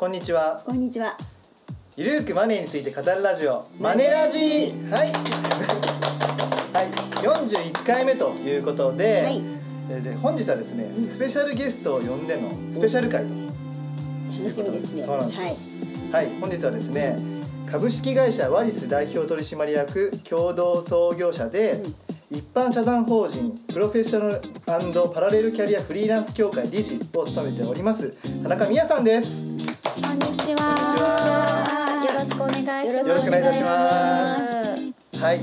こんにちは。こんにちは。ゆるーくマネーについて語るラジオ。マネラジ。はい。はい。41回目ということで,、はい。えーで本日はですね、うん。スペシャルゲストを呼んでのスペシャル会と、楽しみですね。そうなんです。はい。はい。本日はですね株式会社ワリス代表取締役共同創業者で、うん。一般社団法人プロフェッショナルパラレルキャリアフリーランス協会理事を務めております田中美也さんですします。よろしくお願いいたします。はい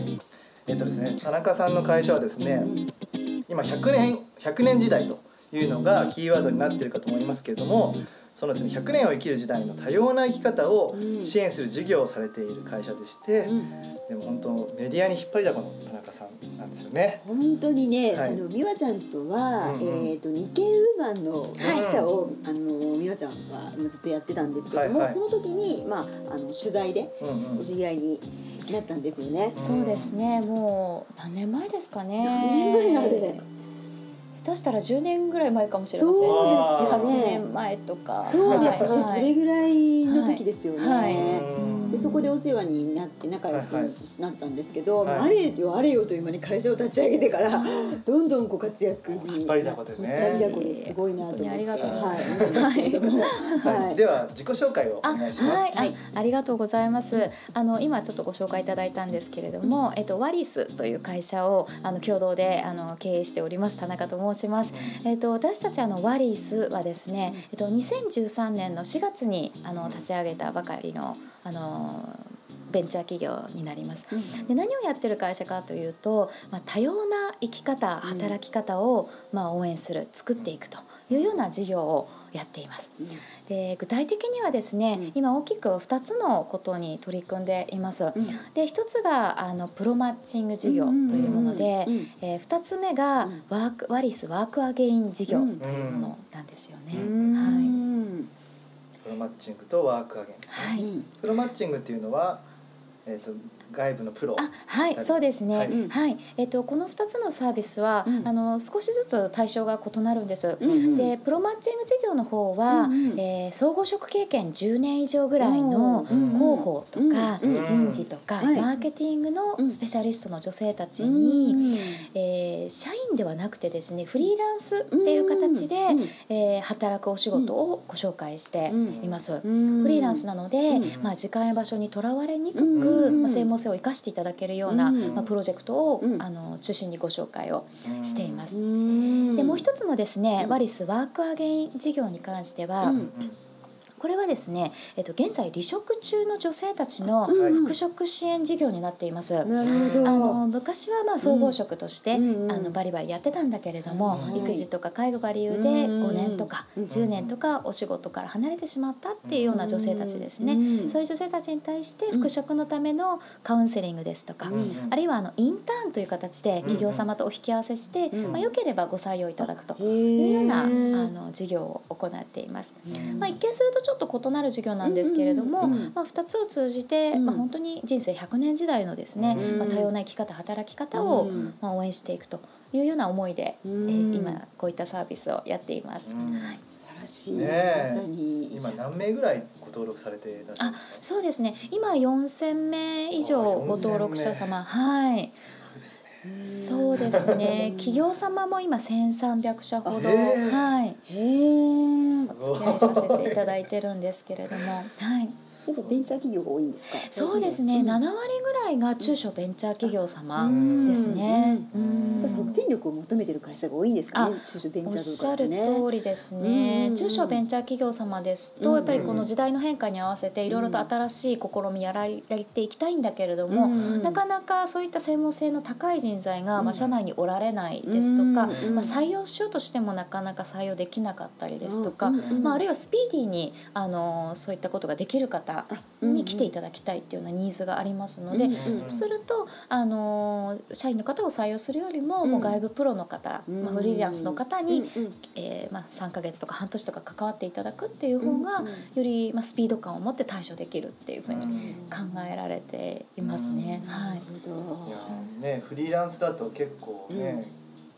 えっとですね田中さんの会社はですね今100年100年時代というのがキーワードになっているかと思いますけれどもそのですね100年を生きる時代の多様な生き方をうん支援する事業をされている会社でして、うんでも本当メディアに引っ張りだこの田中さんなんですよね。本当にね、はいあの美和ちゃんとは、うんうんえっ、と日経ウーマンの会社を、あの美和ちゃんはずっとやってたんですけども、はいはいその時にまああの取材でうんうんお知り合いになったんですよね。そうですね。もう何年前ですかね。何年前あれ下手したら10年ぐらい前かもしれません。そうです7、ね8年前とか。そうですね、はいそれぐらいの時ですよね。はいうんでそこでお世話になって仲良くはいはいなったんですけど、はいあれよあれよという間に会社を立ち上げてからどんどんご活躍に。引っ張りだこでね引っ張りだこですごい。なと思ありがとうございますはいはい、はい。では自己紹介をおあ願いします。はい、はい。あありがとうございます。あの今ちょっとご紹介いただいたんですけれども、えっとワリスという会社をあの共同であの経営しております。田中と申します。えっと私たちあのワリスはですね、えっと2013年の4月にあの立ち上げたばかりのあのベンチャー企業になります。で何をやってる会社かというと、まあ、多様な生き方働き方を、まあ、応援する作っていくというような事業をやっています。で具体的にはですね、うん。今大きく2つのことに取り組んでいます。うん。で1つがあのプロマッチング事業というもので、えー、2つ目がうん。ワーク Waris Work Again 事業うん。というものなんですよね。うん。はいマッチングと Work Again ですね。はいうんプロマッチングっていうのは、えっ、と外部のプロ。あはいそうですね。ははい。い、えっとこの2つのサービスは、うん。あの少しずつ対象が異なるんです。うんうん。でプロマッチング事業の方は、うんうん。えー総合職経験10年以上ぐらいのうん広報とか、うんうん。人事とか、はい。マーケティングのうん。スペシャリストの女性たちうに、ん。えー社員ではなくてですねフリーランスっていう形で、うんえー働くお仕事をご紹介しています。うんフリーランスなので、うん。まあ、時間や場所にとらわれにくく、うん。まあ、専門性を生かしていただけるような、うん。まあ、プロジェクトを、うん。あの中心にご紹介をうんしています。うん。でもう一つのですね、うん。ワリスワークアゲイン事業に関しては、これはですね、えっと、現在離職中の女性たちのうん。復職支援事業になっています。なるほど。あの昔はまあ総合職として、うん。うんあのバリバリやってたんだけれども、はい。育児とか介護が理由でうん。5年とかうん。10年とかお仕事から離れてしまったっていうような女性たちですね、うん。そういう女性たちに対して復職のためのカウンセリングですとか、うん。あるいはあのインターンという形で企業様とお引き合わせして、うん。まあ、よければご採用いただくとへいうようなあーの事業を行っています。うん。まあ、一見するとちょっと異なる授業なんですけれども、うんうんうんまあ、2つを通じて、うん。まあ、本当に人生100年時代のですね、うん。まあ、多様な生き方働き方を、うん。まあ、応援していくというような思いで、うん。えー今こういったサービスをやっています。うん。はい。素晴らしい、ねえ。まさに。今何名ぐらいご登録されていらっしゃるんあですか？そうですね。今4000名以上ご登録者様。はいそうですね。企業様も今1300社ほど、はい、お付き合いさせていただいてるんですけれども、はい、やっぱベンチャー企業が多いんですか？そうですね、うん。7割ぐらいが中小ベンチャー企業様うん。ですね。ううん。んやっぱ即戦力を求めてる会社が多いんですかねあ中小ベンおっチャーしゃるとかだとね通りですね。うん。中小ベンチャー企業様ですと、うん。やっぱりこの時代の変化に合わせていろいろと新しい試みやらやっていきたいんだけれども、うん。なかなかそういった専門性の高い人材が、うん。まあ、社内におられないですとか、うん。まあ、採用しようとしてもなかなか採用できなかったりですとか、まあ、あるいはスピーディーにあのそういったことができる方に来ていただきたいっていうようなニーズがありますので、うんうんそうするとあの社員の方を採用するよりも,、うん。もう外部プロの方、うんまあ、フリーランスの方に、うんうんえーまあ、3か月とか半年とか関わっていただくっていう方が、うんうん。より、まあ、スピード感を持って対処できるっていうふうにうん考えられていますね。はい。ねフリーランスだと結構ね、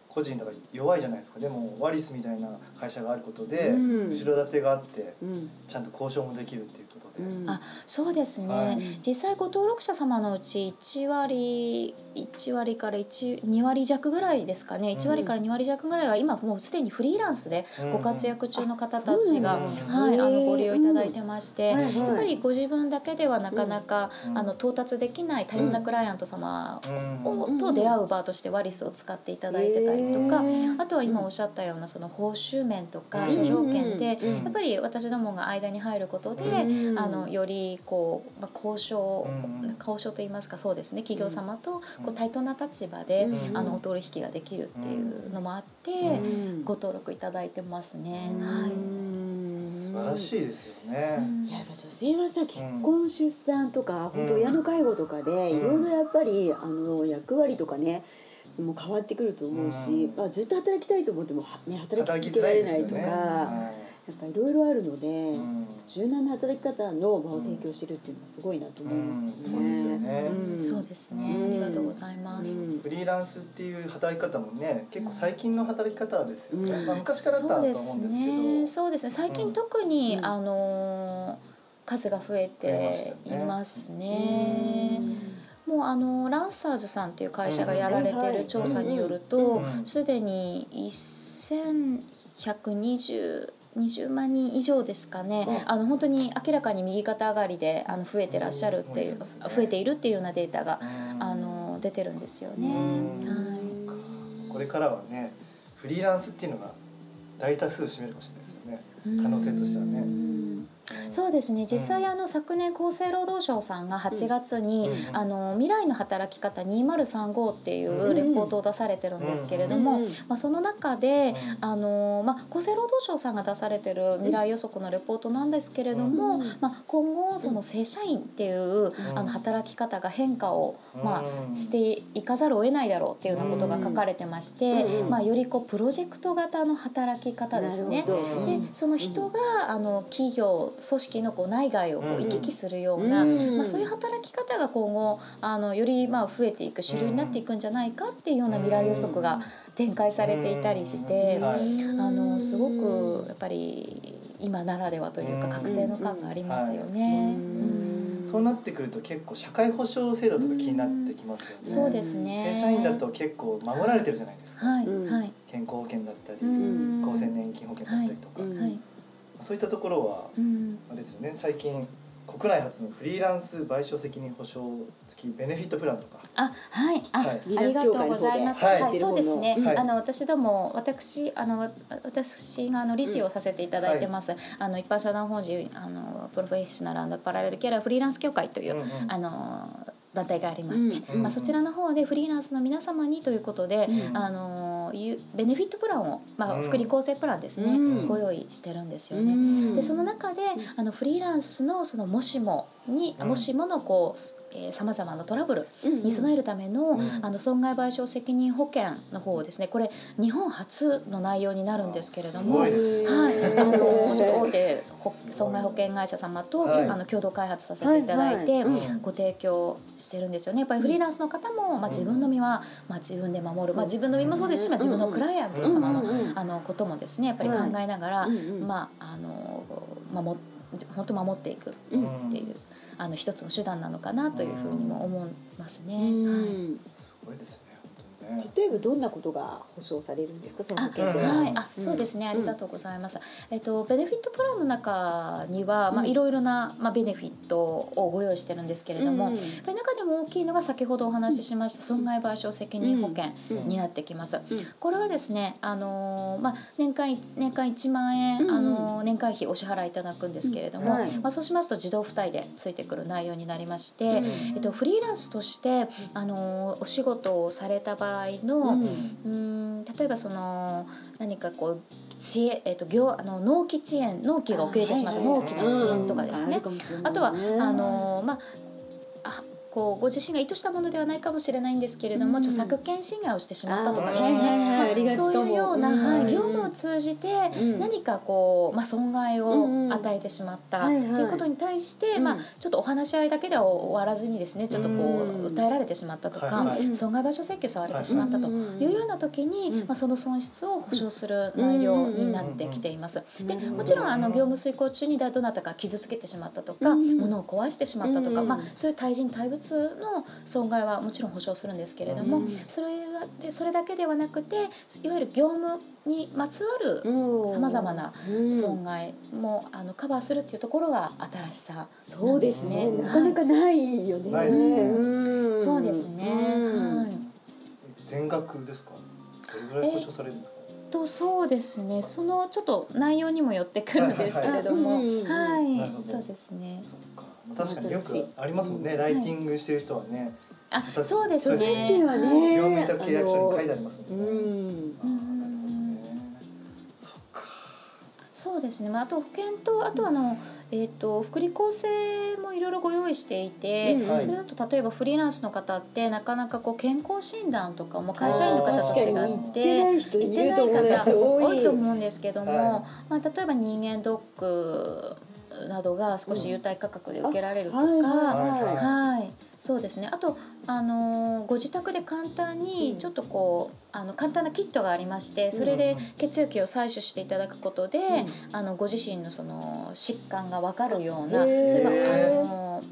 個個人だから弱いじゃないですか。でもワリスみたいな会社があることで、うん。後ろ盾があってうん。ちゃんと交渉もできるっていうことで、うん。あそうですね、はい。実際ご登録者様のうち1割1割から1 2割弱ぐらいですかね。1割から2割弱ぐらいは今もうすでにフリーランスでご活躍中の方たちが、うん。はい、あのご利用いただいてまして、やっぱりご自分だけではなかなか、うん。あの到達できない多様なクライアント様うん。をうんと出会う場としてワリスを使っていただいてたりとか、あとは今おっしゃったようなその報酬面とかうん。諸条件で、うん。やっぱり私どもが間に入ることで、うん。あのよりこう、まあ、交渉、うん。交渉といいますかそうですね。企業様とこう対等な立場で、うん。あのお取引ができるっていうのもあって、うん。ご登録いただいてますね。うん。はい。素晴らしいですようね。ん。いややっぱ女性はさ結婚、出産とか本当親の介護とかでうん。いろいろやっぱりあの役割とかねもう変わってくると思うし、うん。まあ、ずっと働きたいと思ってもはね働働き続けられ。ないとか、やはっぱいろいろあるので、いうん。柔軟な働き方の場を提供してるっていうのはすごいなと思いますよね。うん。そうですよね。んそうですね、うん。ありがとうございます。うん。フリーランスっていう働き方もね結構最近の働き方ですよね、うん。まあ、昔からだったと思うんですけど。ね。そうですね。最近特に、うん。あのー数が増えていますね。もうあのランサーズさんっていう会社がやられている調査によるうとん。すでに1120 20万人以上ですかね、うん。あの本当に明らかに右肩上がりであの増えてらっしゃるっていう増えてますね。増えているっていうようなデータがうん。あの出てるんですよね。うん。はい。これからはねフリーランスっていうのが大多数占めるかもしれないですよね。可能性としてはね。うんそうですね。実際うん。あの昨年厚生労働省さんが8月に、うん。あの未来の働き方2035っていうレポートを出されてるんですけれども、うんまあ、その中で、うん。あのまあ、厚生労働省さんが出されてる未来予測のレポートなんですけれども、うんまあ、今後その正社員っていう、あの働き方が変化を、まうん。あ、していかざるを得ないだろうっていうようなことが書かれてまして、うんまあ、よりこうプロジェクト型の働き方ですね。でその人が、あの企業組織のこう内外をこう行き来するような、うんまあ、そういう働き方が今後あのよりまあ増えていく主流になっていくんじゃないかっていうような未来予測が展開されていたりして、あのすごくやっぱり今ならではというかうん。覚醒の感がありますよね。うん。そうなってくると結構社会保障制度とか気になってきますよね、そうですね。正社員だと結構守られてるじゃないですか、はい、うんはい、健康保険だったり、うん。厚生年金保険だったりとか、はい。うんはい、そういったところはうん、あれですよね。最近国内初のフリーランス賠償責任保証付きベネフィットプランとか。あ、はい、あ、はい。ありがとうございます。はい。はい、そうですね。はい。あの私ども私あのわ私があの理事をさせていただいてます。あの一般社団法人あのプロフェッショナルパラレルキャラフリーランス協会という、うんうん。あの団体がありまして、うんまあそちらの方でフリーランスの皆様にということで、うん。あのいうベネフィットプランをまあうん。福利厚生プランですね、うん。ご用意してるんですよね。うん。でその中であのフリーランスのそのもしもに、うんもしものこうさまざまなトラブルに備えるための,、んあの損害賠償責任保険の方をですねこれ日本初の内容になるんですけれども。はい、あのちょっと大手ほ損害保険会社様と、はい。あの共同開発させていただいて、ご提供してるんですよね。やっぱりフリーランスの方も、まあ、自分の身は、まあ、自分で守る、まあ、自分の身もそうですし、まあ、自分のクライアント様の,、あのこともですねやっぱり考えながら、まああの守本当守っていくっていう、あの一つの手段なのかなというふうにも思いますね。はい。うんすごいですねね例えばどんなことが保証されるんですか？その保あ険で。は。はい、あ、そうですね。ありがとうございます。えっとベネフィットプランの中には、まあいろいろなまあベネフィットをご用意してるんですけれども、うん。中でも大きいのが先ほどお話ししました損害賠償責任保険になってきます。うん。これはですね、あのーまあ年間年間1万円、うん。あのー年会費お支払いいただくんですけれども、うんはい。まあそうしますと自動付帯でついてくる内容になりまして、うん。えっとフリーランスとしてあのーお仕事をされた場合の、うん。うん例えばその何かこう知恵、えっと業あの納期遅延納期が遅れてしまった納期の遅延とかですね。あとはあのまああこうご自身が意図したものではないかもしれないんですけれども、うん。著作権侵害をしてしまったとかですね、そういうような、うんはい、業務を通じてうん。何かこう、まあ、損害を与えてしまったってうんうんいうことに対して、うん。まあ、ちょっとお話し合いだけでは終わらずにですねちょっとこう、うん。訴えられてしまったとか、損害賠償請求されてしまったというような時に、うんまあ、その損失を保証する内容になってきています。でうん。もちろんあの業務遂行中にどなたか傷つけてしまったとか、うん。物を壊してしまったとか、うん。まあ、そういう対人対物の損害はもちろん保証するんですけれども、うん。それはでそれだけではなくていわゆる業務にまつわるさまざまな損害も、あのカバーするっていうところが新しさそうですね。なんなかなかないよね。ない。ですねうん。そうですね、うん。はい。全額ですか？どれぐらい保証されるんですか？とそうですね。そのちょっと内容にもよってくるんですけれども。はい。そうですね確かによくありますもんね。ライティングしてる人はね。あそうですね。はね。業務委託契約書に書いてありますもうんね。ん。あーなるほどねそうですね、まあ、あと保険とあとあの、えー、と福利厚生もいろいろご用意していて、うん。はいそれだと例えばフリーランスの方ってなかなかこう健康診断とかも会社員の方と違確かに。行っっててない人いる友達多多い。いと思うんですけども、はまあ、例えば人間ドックなどが少し優待価格で受けられるとか、はいはいそうですね。あとあのーご自宅で簡単にちょっとこう、あの簡単なキットがありまして、それで血液を採取していただくことで、あのご自身のその疾患がわかるような、そういえばあの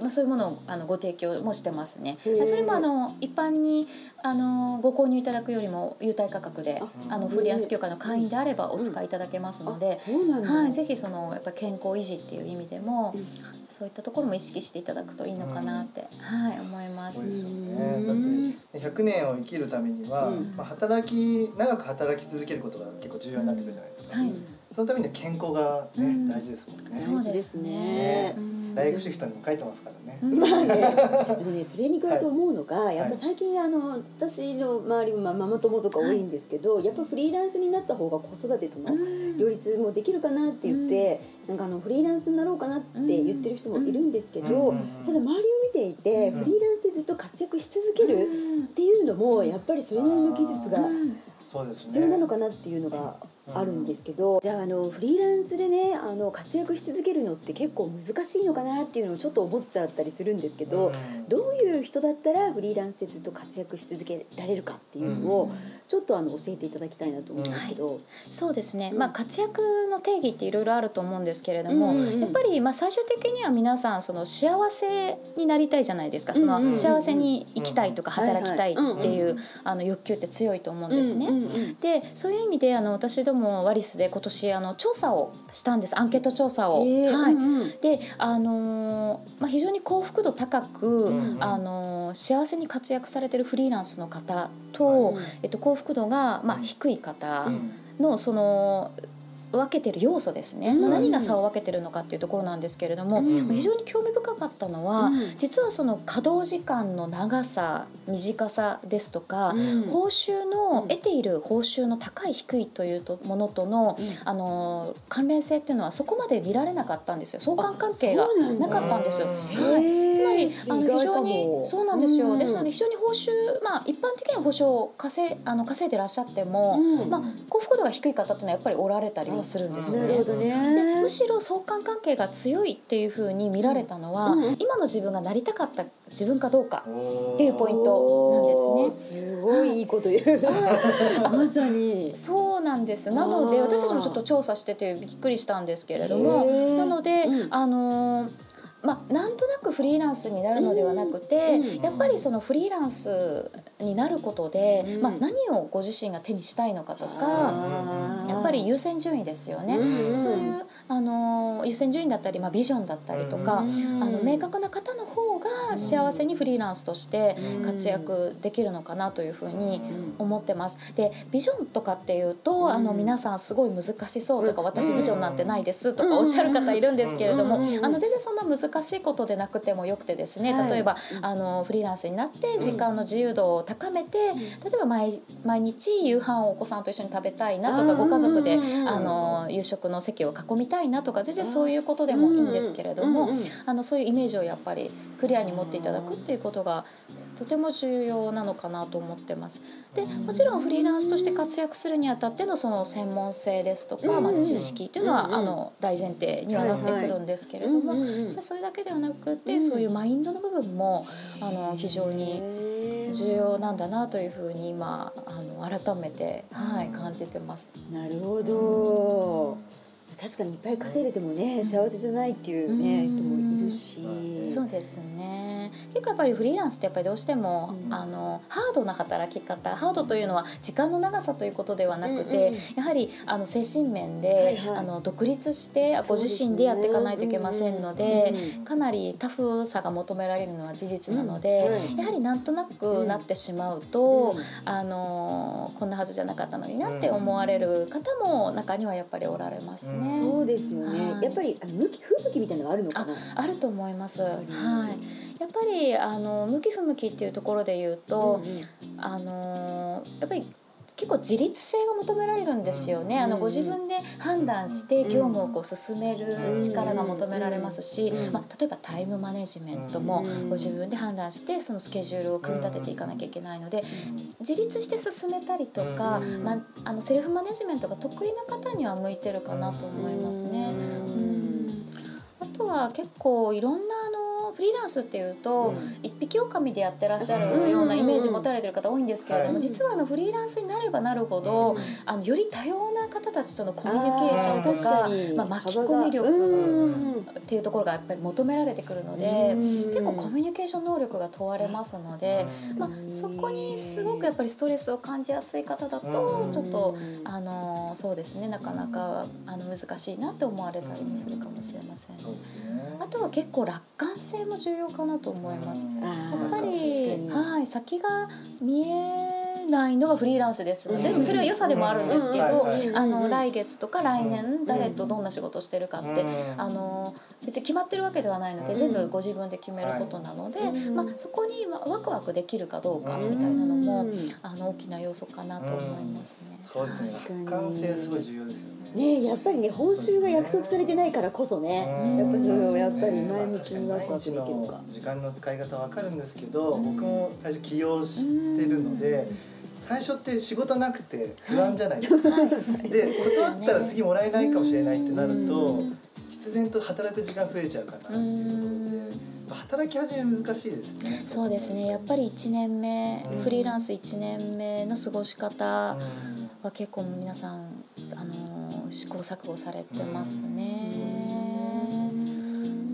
まあそういうものをあのご提供もしてますね。それもあの一般にあのご購入いただくよりも優待価格で、ああのフリーランス協会の会員であればお使いいただけますのであ、そうなんだ。はい、ぜひそのやっぱ健康維持っていう意味でも、うん。そういったところも意識していただくといいのかなって、はい思います。す。ごいですよね。うんだって100年を生きるためには、うん。まあ、働き長く働き続けることが結構重要になってくるじゃないですか、はいそのためには健康がね、うん。大事ですもんね。そうですね。うん。ライフシフトにも書いてますからね、うんまあね、でねそれに加えて思うのが、やっぱ最近あの私の周りもまあママ友とか多いんですけど、やっぱフリーランスになった方が子育てとのうん。両立もできるかなって言って、なんかあのフリーランスになろうかなって言ってる人もいるんですけど、うんうんただ周りを見ていて、うんフリーランスでずっと活躍し続けるっていうのもやっぱりそれなりの技術がうん。そうですね。必要なのかなっていうのがあるんですけど、じゃああのフリーランスでねあの活躍し続けるのって結構難しいのかなっていうのをちょっと思っちゃったりするんですけど、うん。どういう人だったらフリーランスでずっと活躍し続けられるかっていうのをちょっとあの教えていただきたいなと思うんですけど、そうですね、うん。まあ、活躍の定義っていろいろあると思うんですけれども、うんうんうん。やっぱりまあ最終的には皆さんその幸せになりたいじゃないですか。そうんうんうん。の幸せに生きたいとかうん働きたいってはいはいうんいうあの欲求って強いと思うんですね。うんうんうん。でそういう意味であの私どもワリスで今年あの調査をしたんです。アンケート調査を。へーはい。うんうん。であのーまあ、非常に幸福度高く、うんうん。あのー幸せに活躍されてるフリーランスの方と、うんえっと、幸福度が、まあ、低い方うん。のその分けてる要素ですね、何が差を分けてるのかっていうところなんですけれども、うん。非常に興味深かったのは、うん。実はその稼働時間の長さ短さですとか、うん。報酬の、うん得ている報酬の高い低いというとものとの、うん。あの関連性っていうのはそこまで見られなかったんですよ。相関関係がなかったんです。うんはい。つまりあの非常にそうなんですよ、うんですので非常に報酬まあ一般的には報酬を稼いあの稼いでらっしゃっても、うん。まあ、幸福度が低い方っていうのはやっぱりおられたりもするん。ですね。なるほどでねむしろ相関関係が強いっていうふうに見られたのは、うん。今の自分がなりたかった自分かどうかっていうポイントなんですすごいいいこと言う。まさに。そうなんです。なので私たちもちょっと調査しててびっくりしたんですけれどもなので、うん。あのーまあ、なんとなくフリーランスになるのではなくて、うんやっぱりそのフリーランスになることで、うんまあ、何をご自身が手にしたいのかとか、やっぱり優先順位ですよね。うんそういうあの優先順位だったり、まあ、ビジョンだったりとか、うんあの明確な方の方が幸せにフリーランスとして活躍できるのかなというふうに思ってます。でビジョンとかっていうと、あの皆さんすごい難しそうとか、うん私ビジョンなんてないですとかおっしゃる方いるんですけれども、あの全然そんな難しいことでなくてもよくてですね、はい。例えばあのフリーランスになって時間の自由度を高めて、例えば毎毎日夕飯をお子さんと一緒に食べたいなとかご家族族で、あの夕食の席を囲みたいなとか全然そういうことでもいいんですけれども、あのそういうイメージをやっぱりクリアに持っていただくっていうことがとても重要なのかなと思ってます。でもちろんフリーランスとして活躍するにあたってのその専門性ですとか、まあ、知識っていうのは、あの大前提にはなってくるんですけれども、それだけではなくて、うんそういうマインドの部分もあの非常に重要なんだなというふうに今あの改めて、はい、感じてます。なるほど確かにいっぱい稼いでてもね幸せじゃないっていうねうん。人もいるし。そうですね。結構やっぱりフリーランスってやっぱりどうしても、うん。あのハードな働き方ハードというのは時間の長さということではなくて、うんうんやはりあの精神面で、はいはい。あの独立してご自身でやっていかないといけませんので。かなりタフさが求められるのは事実なので、うん。はい。やはりなんとなくなってしまうと、うん。あのこんなはずじゃなかったのになって思われる方も中にはやっぱりおられますね。うんそうですよね、はい。やっぱりあの向き不向きみたいなのがあるのかな？あると思います。はいやっぱり。やっぱりあの向き不向きっていうところで言うと、うんうん。あのやっぱり結構自立性が求められるんですよね。あのうんご自分で判断して業務をこう進める力が求められますしう、ん。まあ例えばタイムマネジメントもうん。ご自分で判断してそのスケジュールを組み立てていかなきゃいけないので、自立して進めたりとか、うん。まああのセルフマネジメントが得意な方には向いてるかなと思いますね。うん。あとは結構いろんなあのフリーランスっていうと、うん。一匹狼でやってらっしゃるようなイメージ持たれてる方多いんですけれども、はい。実はあのフリーランスになればなるほど、うん。あのより多様な方たちとのコミュニケーションと確かまあ、巻き込み力うん。っていうところがやっぱり求められてくるので、うん。結構コミュニケーション能力が問われますので、まあ、そこにすごくやっぱりストレスを感じやすい方だとうん。ちょっと、あのそうですねなかなかあの難しいなって思われたりもするかもしれません。あとは結構楽観性も重要かなと思います。やっぱりはい先が見えないのがフリーランスですので、うん。でもそれは良さでもあるんですけど、あの来月とか来う年誰とどんな仕事をしてるかって、うんあの別に決まってるわけではないので、うん。全部ご自分で決めることなので、うんまあ、そこにワクワクできるかどうかうんみたいなのも、うんあの大きな要素かなと思いますね。そうですね。確かに。性すごい重要ですよね。ねやっぱりね報酬が約束されてないからこそねうん。やっぱそれをやっぱり前向きにワクワクできるか。毎日の時間の使い方わかるんですけど僕も最初起業してるので最初って仕事なくて不安じゃないですか。はい。で断ったら次もらえないかもしれないってなるとうん。必然と働く時間増えちゃうかなっていうところで働き始め難しいですね。そうですね。やっぱり1年目、うん。フリーランス1年目の過ごし方うん。は結構皆さん、あの試行錯誤されてますうん。ね。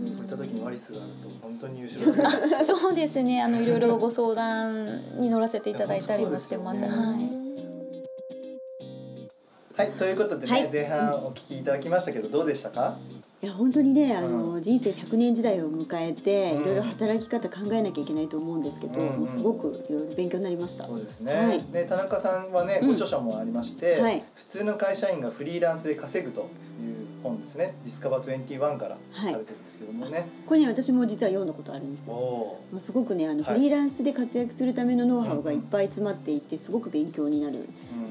そういった時にワリスがあると本当に優秀 そうですね。あのいろいろご相談に乗らせていただいたりもしてます。いや本当そうはい。はいということでね、はい。前半お聞きいただきましたけどどうでしたか？いや本当にねあうの人生100年時代を迎えてうん。いろいろ働き方考えなきゃいけないと思うんですけどうんうん。すごくいろいろ勉強になりました。そうですね。はい。で田中さんはねうん。ご著書もありまして、はい。普通の会社員がフリーランスで稼ぐと本ですね。ディスカバー21からされてるんですけどもね。これね私も実は読んだことあるんですおよ。おもうすごくねあのはい。フリーランスで活躍するためのノウハウがいっぱい詰まっていてすごく勉強になる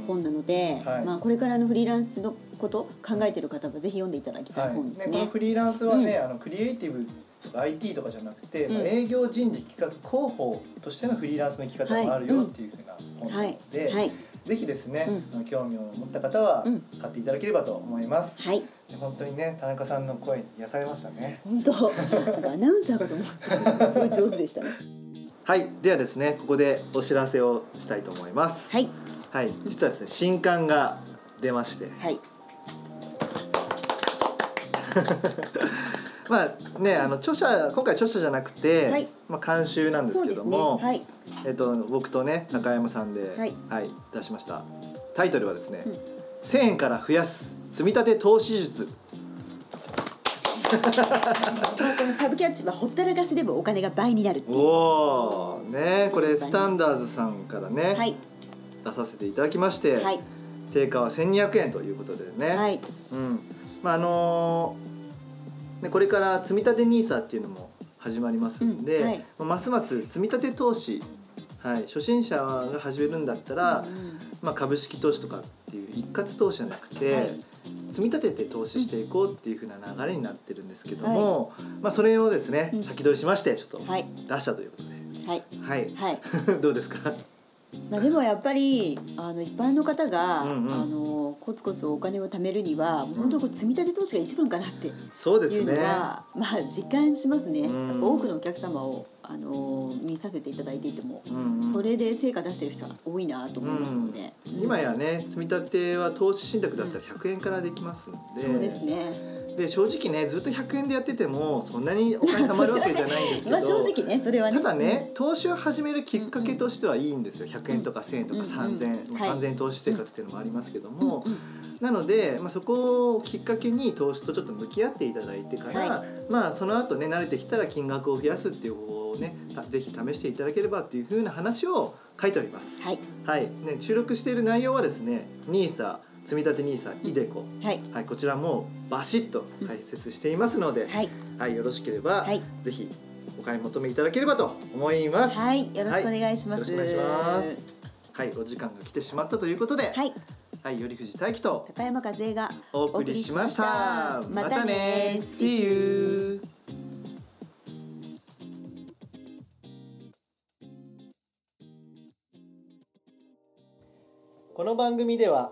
本なので、はい。まあ、これからのフリーランスのこと考えてる方はぜひ読んでいただきたい本ですはい、ね。ねこのフリーランスはね、あのクリエイティブとか IT とかじゃなくて、まあうん営業人事企画広報としてのフリーランスの生き方もあるよっていうふうな本なのはい。で、はいぜひですね、うあの興味を持った方はうん。買っていただければと思います。はい。で本当にね田中さんの声に癒されましたね。本当アナウンサーかと思ってすごい上手でしたね。はい、ではですねここでお知らせをしたいと思います。はい。はい、実はですね新刊が出まして、はい まあねあの著者今回著者じゃなくて、はい。まあ監修なんですけども、はい。えっと僕とね中山さんで、はい。出しました。タイトルはですね、うん。1000円から増やす積み立て投資術。ま あこのサブキャッチはほったらかしでもお金が倍になるっていう。おおねこれスタンダーズさんからね、はい。出させていただきまして、はい。定価は1200円ということでね、はい。うん。まああのーね、これから積み立て NISA っていうのも始まりますんで、うんはい。ますます積み立て投資、はい、初心者が始めるんだったら、まあ、株式投資とかっていう一括投資じゃなくて、はい。積み立てて投資していこうっていう風な流れになってるんですけども、まあ、それをですね、うん。先取りしましてちょっとはい。出したということで、はい。はい、はい。どうですか？まあ、でもやっぱりあの一般の方が、うんうん。あのコツコツお金を貯めるには本当こう積み立て投資が一番かなっていうのそうですね。は、まあ実感しますね。多くのお客様をあの見させていただいていても、うんうん。それで成果出してる人は多いなと思いますので、うん。今やね積み立ては投資信託だったら100円からできますので,、そうですね。で正直ねずっと100円でやっててもそんなにお金貯まるわけじゃないんですけど まあ正直ねそれはね。ただね投資を始めるきっかけとしてはいいんですよ100円とか1000円とかうん3000円、うん。まあ3000円投資生活っていうのもありますけども、うんうんなので、まあ、そこをきっかけに投資とちょっと向き合っていただいてから、はまあその後ね慣れてきたら金額を増やすっていう方法をねたぜひ試していただければっていうふうな話を書いております。はい。はい、ね、収録している内容はですね NISA 積み立て NISA イデコ、はいはい、こちらもバシッと解説していますので、はいはい、よろしければ、はいぜひお買い求めいただければと思います。はいよろしくお願いします。よろしくお願いします。はい、お時間が来てしまったということで、はいはい、頼藤大樹と高山和恵がお送りしました。お送りしましたまたね See you. この番組では